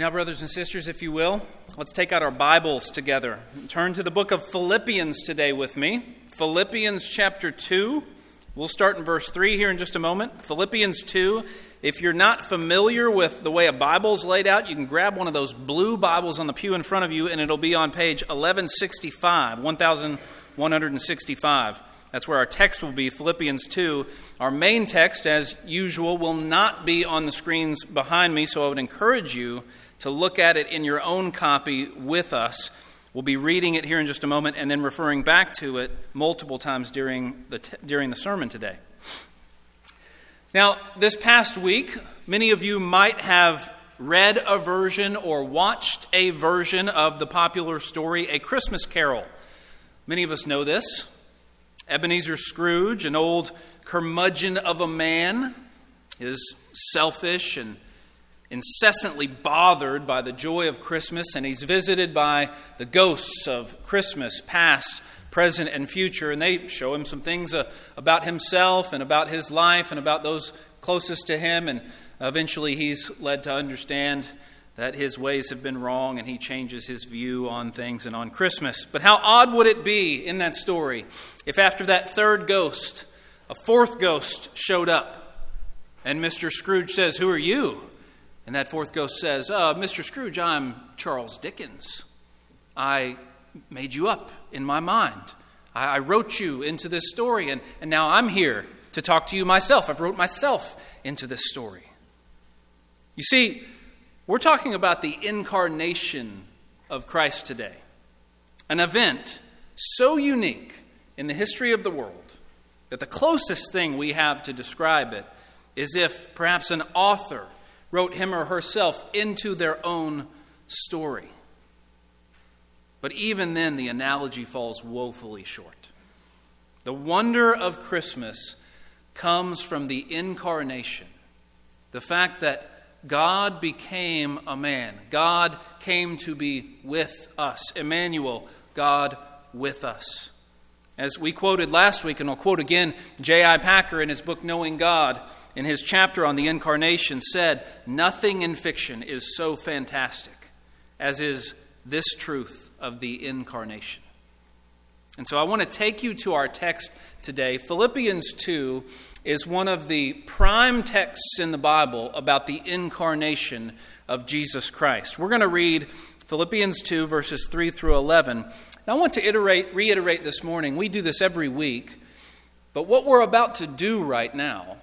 Now, brothers and sisters, if you will, let's take out our Bibles together. Turn to the book of Philippians today with me. Philippians chapter 2. We'll start in verse 3 here in just a moment. Philippians 2. If you're not familiar with the way a Bible's laid out, you can grab one of those blue Bibles on the pew in front of you, and it'll be on page 1165, 1165. That's where our text will be, Philippians 2. Our main text, as usual, will not be on the screens behind me, so I would encourage you to look at it in your own copy with us. We'll be reading it here in just a moment and then referring back to it multiple times during the, t- during the sermon today. Now, this past week, many of you might have read a version or watched a version of the popular story, A Christmas Carol. Many of us know this. Ebenezer Scrooge, an old curmudgeon of a man, is selfish and incessantly bothered by the joy of Christmas, and he's visited by the ghosts of Christmas, past, present, and future, and they show him some things uh, about himself and about his life and about those closest to him, and eventually he's led to understand that his ways have been wrong and he changes his view on things and on Christmas. But how odd would it be in that story if after that third ghost, a fourth ghost showed up and Mr. Scrooge says, Who are you? And that fourth ghost says, uh, Mr. Scrooge, I'm Charles Dickens. I made you up in my mind. I, I wrote you into this story, and, and now I'm here to talk to you myself. I've wrote myself into this story. You see, we're talking about the incarnation of Christ today, an event so unique in the history of the world that the closest thing we have to describe it is if perhaps an author wrote him or herself into their own story. But even then, the analogy falls woefully short. The wonder of Christmas comes from the incarnation, the fact that God became a man. God came to be with us. Emmanuel, God with us. As we quoted last week, and I'll quote again, J.I. Packer in his book Knowing God, in his chapter on the incarnation, said, Nothing in fiction is so fantastic as is this truth of the incarnation. And so I want to take you to our text today, Philippians 2, is one of the prime texts in the Bible about the incarnation of Jesus Christ. We're going to read Philippians 2, verses 3 through 11. And I want to iterate, reiterate this morning, we do this every week, but what we're about to do right now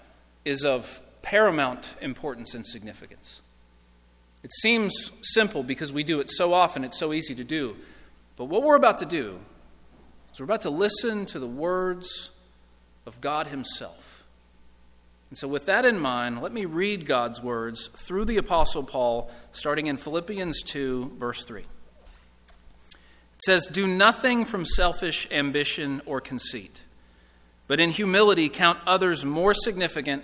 is of paramount importance and significance. It seems simple because we do it so often, it's so easy to do. But what we're about to do is we're about to listen to the words of God Himself. And so, with that in mind, let me read God's words through the Apostle Paul, starting in Philippians 2, verse 3. It says, Do nothing from selfish ambition or conceit, but in humility count others more significant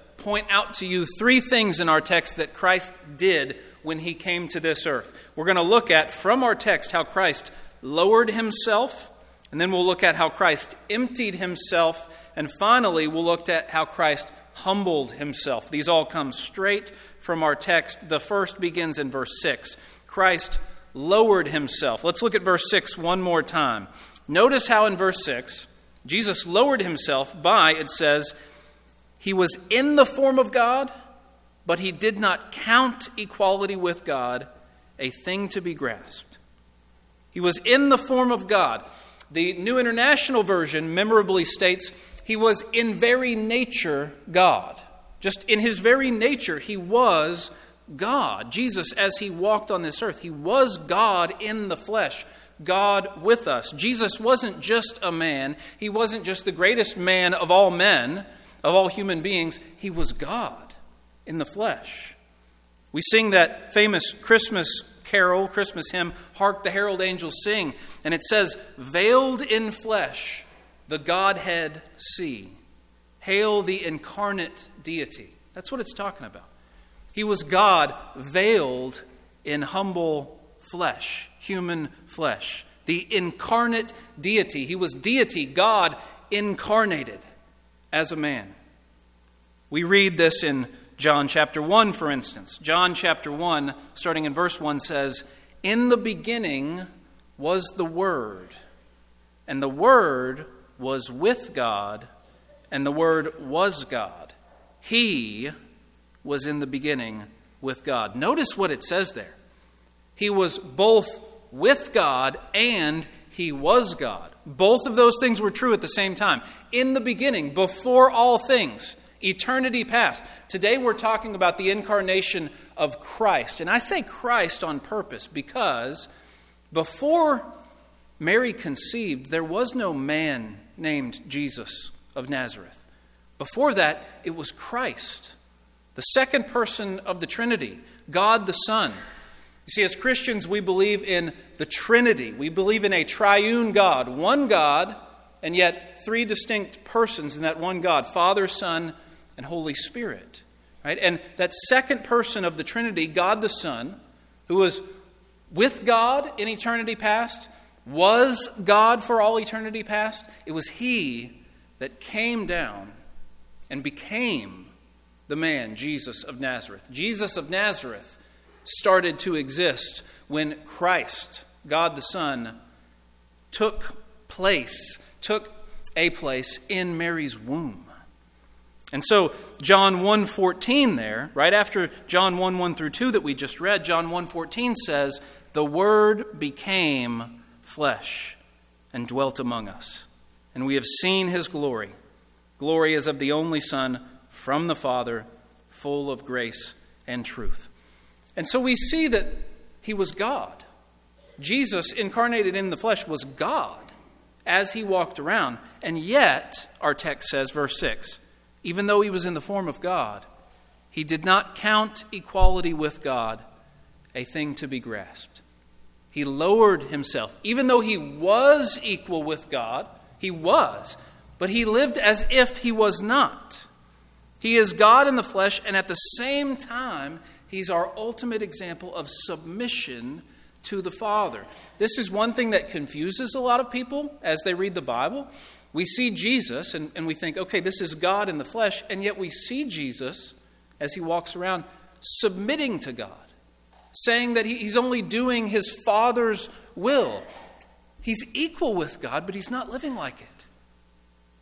point out to you three things in our text that Christ did when he came to this earth. We're going to look at from our text how Christ lowered himself, and then we'll look at how Christ emptied himself, and finally we'll look at how Christ humbled himself. These all come straight from our text. The first begins in verse 6. Christ lowered himself. Let's look at verse 6 one more time. Notice how in verse 6, Jesus lowered himself by, it says, he was in the form of God, but he did not count equality with God a thing to be grasped. He was in the form of God. The New International Version memorably states, He was in very nature God. Just in his very nature, he was God. Jesus, as he walked on this earth, he was God in the flesh, God with us. Jesus wasn't just a man, he wasn't just the greatest man of all men, of all human beings, he was God in the flesh. We sing that famous Christmas carol, Christmas hymn, Hark the Herald Angels Sing, and it says, Veiled in flesh, the Godhead see. Hail the incarnate deity. That's what it's talking about. He was God veiled in humble flesh, human flesh. The incarnate deity. He was deity, God incarnated as a man. We read this in John chapter 1, for instance. John chapter 1, starting in verse 1, says, In the beginning was the Word, and the Word was with God and the Word was God. He was in the beginning with God. Notice what it says there. He was both with God and he was God. Both of those things were true at the same time. In the beginning, before all things, eternity past. Today we're talking about the incarnation of Christ. And I say Christ on purpose because before Mary conceived, there was no man named Jesus of Nazareth. Before that, it was Christ, the second person of the Trinity, God the Son. You see, as Christians, we believe in the Trinity. We believe in a triune God, one God, and yet three distinct persons in that one God Father, Son, and Holy Spirit. Right? And that second person of the Trinity, God the Son, who was with God in eternity past, was God for all eternity past, it was He that came down and became the man, Jesus of Nazareth. Jesus of Nazareth started to exist when Christ, God the Son, took place, took a place in Mary's womb. And so John 1:14 there, right after John 1 1 through 2 that we just read, John 1:14 says, "The word became flesh and dwelt among us." and we have seen his glory. Glory is of the only Son from the Father, full of grace and truth. And so we see that he was God. Jesus, incarnated in the flesh, was God as he walked around. And yet, our text says, verse 6, even though he was in the form of God, he did not count equality with God a thing to be grasped. He lowered himself. Even though he was equal with God, he was, but he lived as if he was not. He is God in the flesh, and at the same time, he's our ultimate example of submission to the Father. This is one thing that confuses a lot of people as they read the Bible. We see Jesus and, and we think, okay, this is God in the flesh, and yet we see Jesus as he walks around submitting to God, saying that he, he's only doing his Father's will. He's equal with God, but he's not living like it.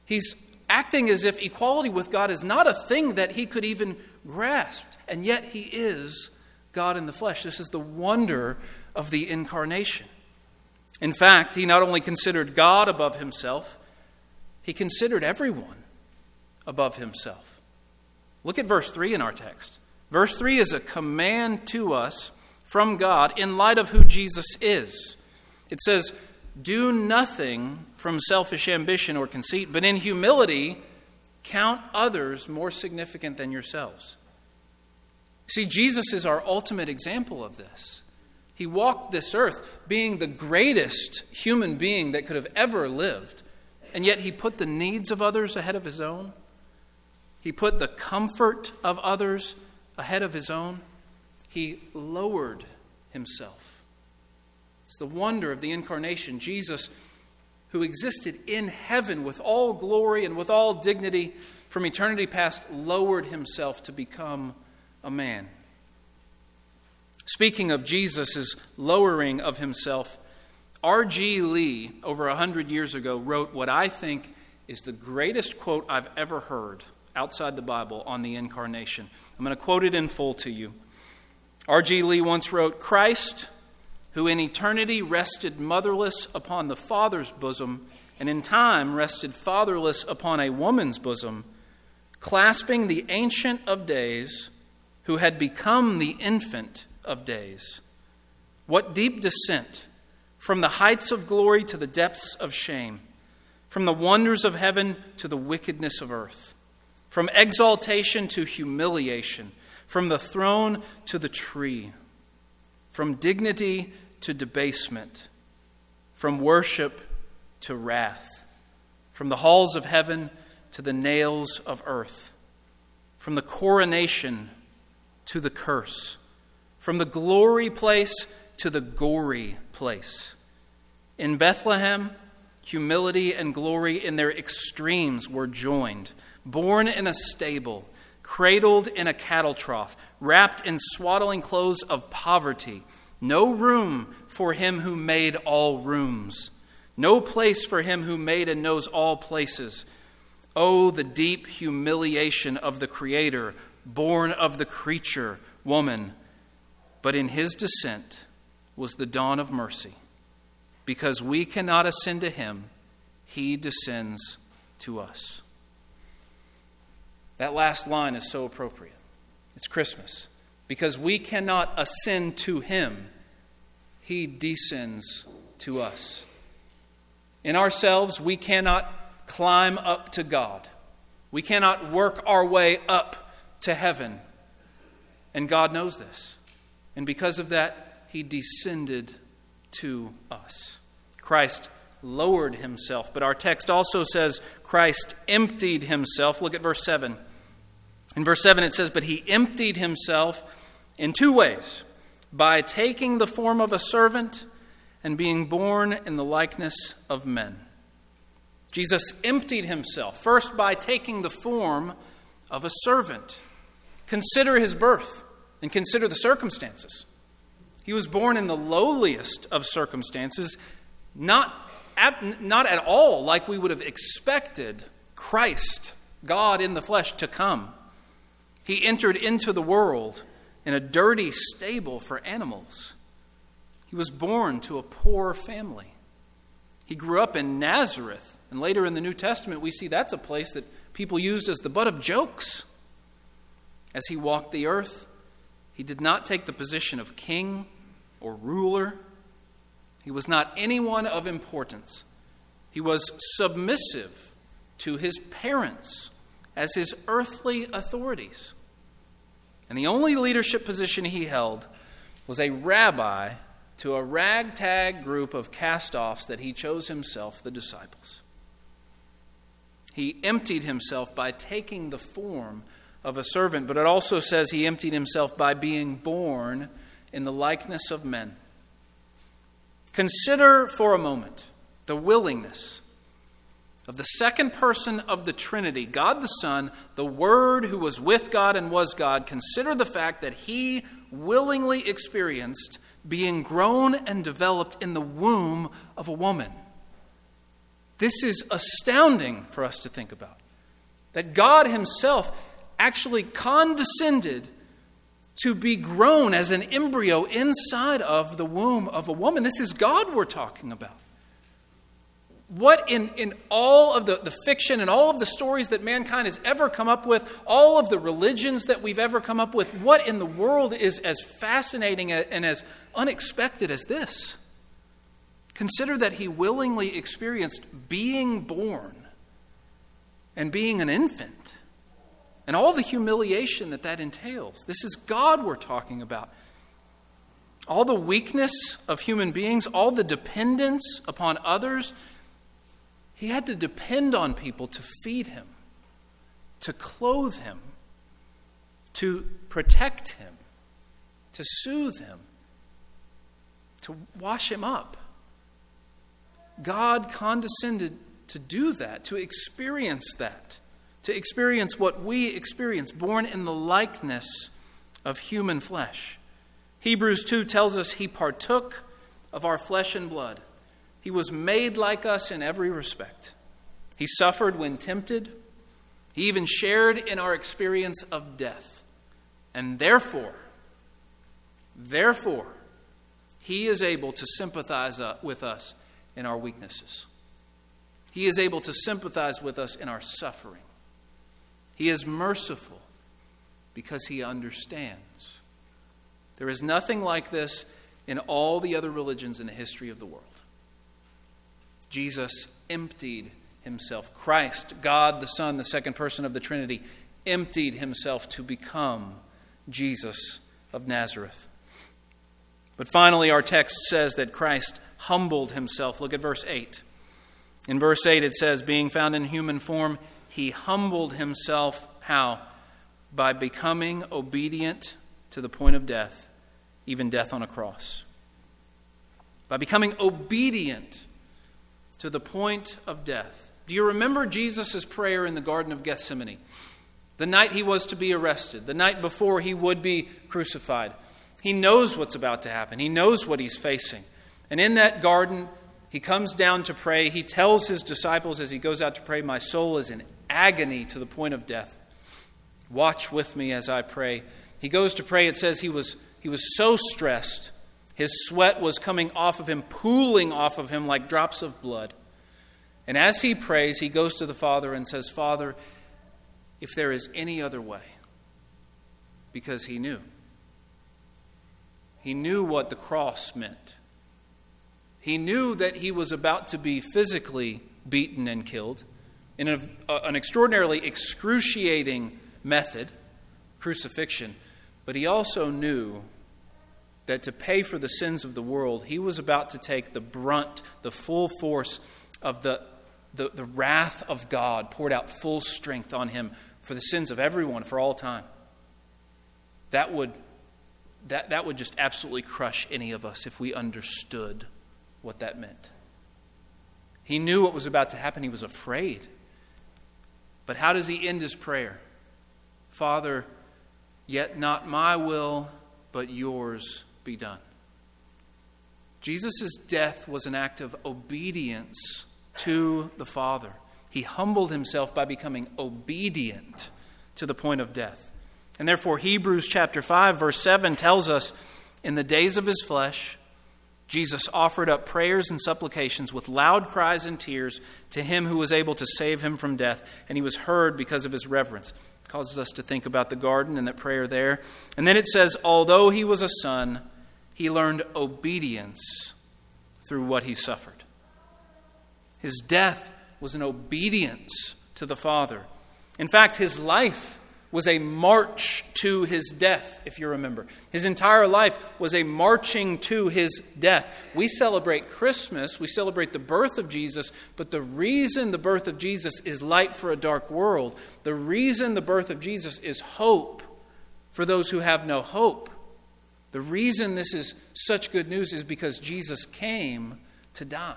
He's acting as if equality with God is not a thing that he could even grasp, and yet he is God in the flesh. This is the wonder of the incarnation. In fact, he not only considered God above himself, he considered everyone above himself. Look at verse 3 in our text. Verse 3 is a command to us from God in light of who Jesus is. It says, do nothing from selfish ambition or conceit, but in humility count others more significant than yourselves. See, Jesus is our ultimate example of this. He walked this earth being the greatest human being that could have ever lived, and yet he put the needs of others ahead of his own. He put the comfort of others ahead of his own. He lowered himself. It's the wonder of the incarnation. Jesus, who existed in heaven with all glory and with all dignity from eternity past, lowered himself to become a man. Speaking of Jesus' lowering of himself, R.G. Lee, over a hundred years ago, wrote what I think is the greatest quote I've ever heard outside the Bible on the incarnation. I'm going to quote it in full to you. R.G. Lee once wrote Christ who in eternity rested motherless upon the Father's bosom, and in time rested fatherless upon a woman's bosom, clasping the Ancient of Days, who had become the infant of days. What deep descent from the heights of glory to the depths of shame, from the wonders of heaven to the wickedness of earth, from exaltation to humiliation, from the throne to the tree, from dignity to debasement, from worship to wrath, from the halls of heaven to the nails of earth, from the coronation to the curse, from the glory place to the gory place. In Bethlehem, humility and glory in their extremes were joined. Born in a stable, cradled in a cattle trough, wrapped in swaddling clothes of poverty no room for him who made all rooms. No place for him who made and knows all places. Oh, the deep humiliation of the Creator, born of the creature, woman. But in his descent was the dawn of mercy. Because we cannot ascend to him, he descends to us. That last line is so appropriate. It's Christmas because we cannot ascend to him, he descends to us. In ourselves, we cannot climb up to God. We cannot work our way up to heaven. And God knows this. And because of that, he descended to us. Christ lowered himself, but our text also says Christ emptied himself. Look at verse 7. In verse 7, it says, But he emptied himself in two ways by taking the form of a servant and being born in the likeness of men. Jesus emptied himself, first by taking the form of a servant. Consider his birth and consider the circumstances. He was born in the lowliest of circumstances, not, not at all like we would have expected Christ, God in the flesh, to come. He entered into the world in a dirty stable for animals. He was born to a poor family. He grew up in Nazareth, and later in the New Testament, we see that's a place that people used as the butt of jokes. As he walked the earth, he did not take the position of king or ruler. He was not anyone of importance. He was submissive to his parents as his earthly authorities. And the only leadership position he held was a rabbi to a ragtag group of cast offs that he chose himself, the disciples. He emptied himself by taking the form of a servant, but it also says he emptied himself by being born in the likeness of men. Consider for a moment the willingness of the second person of the Trinity, God the Son, the Word who was with God and was God, consider the fact that he willingly experienced being grown and developed in the womb of a woman. This is astounding for us to think about. That God Himself actually condescended to be grown as an embryo inside of the womb of a woman. This is God we're talking about. What in, in all of the, the fiction and all of the stories that mankind has ever come up with, all of the religions that we've ever come up with, what in the world is as fascinating and as unexpected as this? Consider that he willingly experienced being born and being an infant and all the humiliation that that entails. This is God we're talking about. All the weakness of human beings, all the dependence upon others he had to depend on people to feed him, to clothe him, to protect him, to soothe him, to wash him up. God condescended to do that, to experience that, to experience what we experience, born in the likeness of human flesh. Hebrews 2 tells us he partook of our flesh and blood he was made like us in every respect. He suffered when tempted. He even shared in our experience of death. And therefore, therefore, He is able to sympathize uh, with us in our weaknesses. He is able to sympathize with us in our suffering. He is merciful because he understands. There is nothing like this in all the other religions in the history of the world. Jesus emptied himself. Christ, God the Son, the second person of the Trinity, emptied himself to become Jesus of Nazareth. But finally, our text says that Christ humbled himself. Look at verse 8. In verse 8, it says, Being found in human form, he humbled himself. How? By becoming obedient to the point of death, even death on a cross. By becoming obedient to the point of death. Do you remember Jesus' prayer in the Garden of Gethsemane? The night he was to be arrested, the night before he would be crucified. He knows what's about to happen, he knows what he's facing. And in that garden, he comes down to pray. He tells his disciples as he goes out to pray, My soul is in agony to the point of death. Watch with me as I pray. He goes to pray. It says he was, he was so stressed, his sweat was coming off of him, pooling off of him like drops of blood. And as he prays, he goes to the Father and says, Father, if there is any other way, because he knew. He knew what the cross meant. He knew that he was about to be physically beaten and killed in a, an extraordinarily excruciating method, crucifixion, but he also knew that to pay for the sins of the world, he was about to take the brunt, the full force of the, the, the wrath of God poured out full strength on him for the sins of everyone for all time. That would, that, that would just absolutely crush any of us if we understood what that meant. He knew what was about to happen, he was afraid. But how does he end his prayer? Father, yet not my will, but yours be done. Jesus' death was an act of obedience to the Father. He humbled himself by becoming obedient to the point of death. And therefore, Hebrews chapter 5, verse 7 tells us in the days of his flesh, Jesus offered up prayers and supplications with loud cries and tears to him who was able to save him from death, and he was heard because of his reverence. Causes us to think about the garden and that prayer there. And then it says, although he was a son, he learned obedience through what he suffered. His death was an obedience to the Father. In fact, his life was a march to his death, if you remember. His entire life was a marching to his death. We celebrate Christmas, we celebrate the birth of Jesus, but the reason the birth of Jesus is light for a dark world, the reason the birth of Jesus is hope for those who have no hope, the reason this is such good news is because Jesus came to die.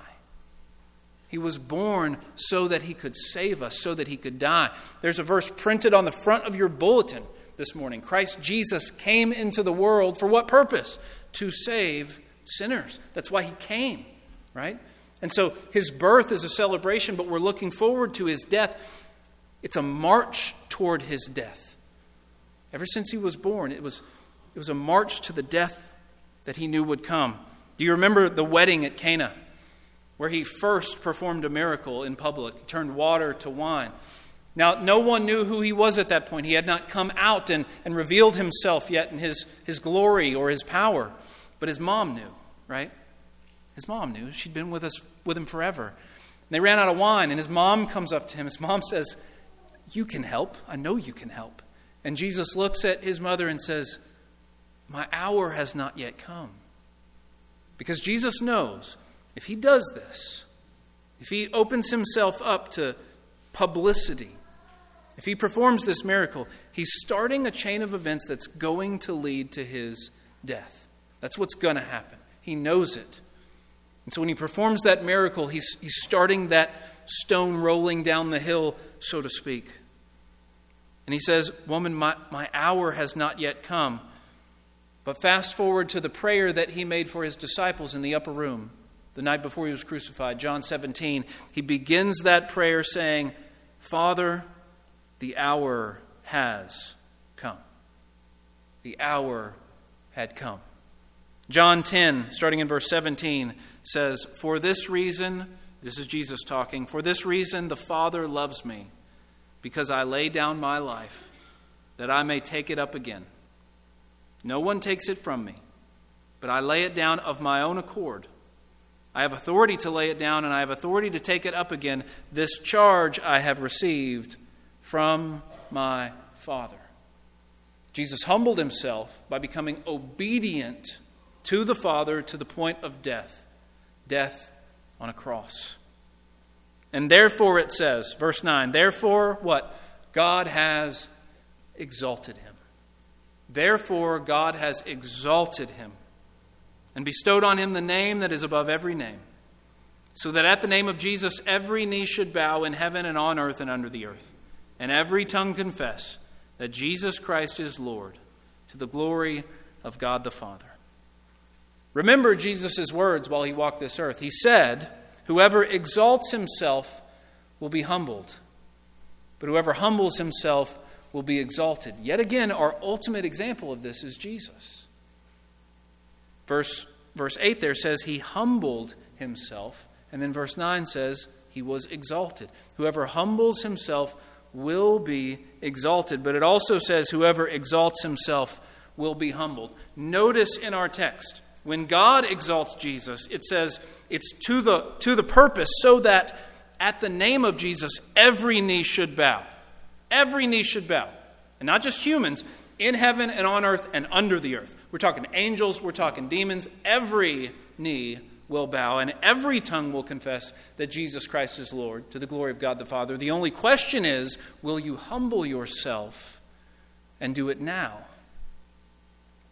He was born so that he could save us, so that he could die. There's a verse printed on the front of your bulletin this morning. Christ Jesus came into the world for what purpose? To save sinners. That's why he came, right? And so his birth is a celebration, but we're looking forward to his death. It's a march toward his death. Ever since he was born, it was, it was a march to the death that he knew would come. Do you remember the wedding at Cana? Where he first performed a miracle in public, turned water to wine. Now, no one knew who he was at that point. He had not come out and, and revealed himself yet in his, his glory or his power. But his mom knew, right? His mom knew. She'd been with us with him forever. And they ran out of wine, and his mom comes up to him. His mom says, You can help. I know you can help. And Jesus looks at his mother and says, My hour has not yet come. Because Jesus knows if he does this, if he opens himself up to publicity, if he performs this miracle, he's starting a chain of events that's going to lead to his death. That's what's going to happen. He knows it. And so when he performs that miracle, he's, he's starting that stone rolling down the hill, so to speak. And he says, Woman, my, my hour has not yet come. But fast forward to the prayer that he made for his disciples in the upper room the night before he was crucified, John 17, he begins that prayer saying, Father, the hour has come. The hour had come. John 10, starting in verse 17, says, For this reason, this is Jesus talking, for this reason the Father loves me, because I lay down my life, that I may take it up again. No one takes it from me, but I lay it down of my own accord. I have authority to lay it down, and I have authority to take it up again. This charge I have received from my Father. Jesus humbled himself by becoming obedient to the Father to the point of death, death on a cross. And therefore it says, verse 9, therefore what? God has exalted him. Therefore God has exalted him and bestowed on him the name that is above every name, so that at the name of Jesus every knee should bow in heaven and on earth and under the earth, and every tongue confess that Jesus Christ is Lord, to the glory of God the Father. Remember Jesus' words while he walked this earth. He said, Whoever exalts himself will be humbled, but whoever humbles himself will be exalted. Yet again, our ultimate example of this is Jesus. Verse, verse 8 there says, He humbled himself. And then verse 9 says, He was exalted. Whoever humbles himself will be exalted. But it also says, Whoever exalts himself will be humbled. Notice in our text, when God exalts Jesus, it says it's to the, to the purpose so that at the name of Jesus, every knee should bow. Every knee should bow. And not just humans, in heaven and on earth and under the earth. We're talking angels, we're talking demons. Every knee will bow, and every tongue will confess that Jesus Christ is Lord to the glory of God the Father. The only question is will you humble yourself and do it now?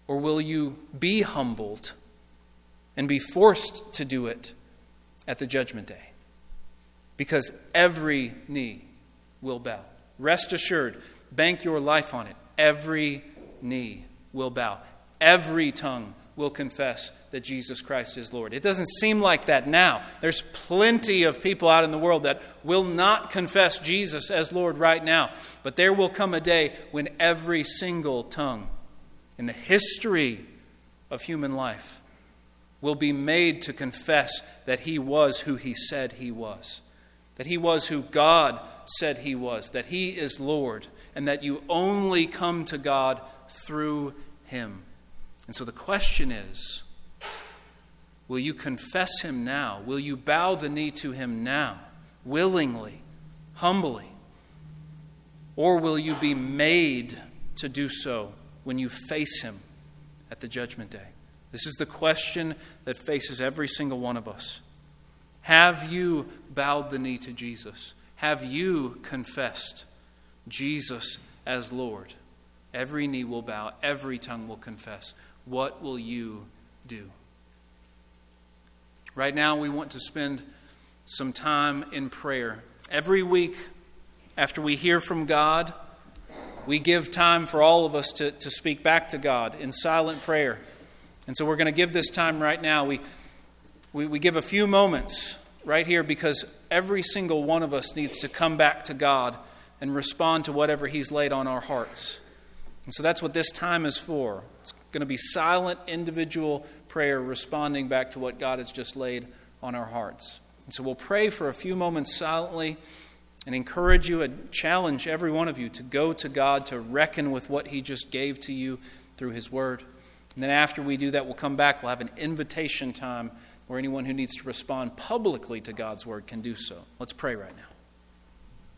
Or will you be humbled and be forced to do it at the judgment day? Because every knee will bow. Rest assured, bank your life on it. Every knee will bow. Every tongue will confess that Jesus Christ is Lord. It doesn't seem like that now. There's plenty of people out in the world that will not confess Jesus as Lord right now. But there will come a day when every single tongue in the history of human life will be made to confess that he was who he said he was, that he was who God said he was, that he is Lord, and that you only come to God through him. And so the question is will you confess him now? Will you bow the knee to him now, willingly, humbly? Or will you be made to do so when you face him at the judgment day? This is the question that faces every single one of us. Have you bowed the knee to Jesus? Have you confessed Jesus as Lord? Every knee will bow, every tongue will confess. What will you do? Right now, we want to spend some time in prayer. Every week, after we hear from God, we give time for all of us to, to speak back to God in silent prayer. And so we're going to give this time right now. We, we, we give a few moments right here because every single one of us needs to come back to God and respond to whatever He's laid on our hearts. And so that's what this time is for. It's going to be silent, individual prayer responding back to what God has just laid on our hearts. And so we'll pray for a few moments silently and encourage you and challenge every one of you to go to God to reckon with what He just gave to you through His Word. And then after we do that, we'll come back. We'll have an invitation time where anyone who needs to respond publicly to God's word can do so. Let's pray right now.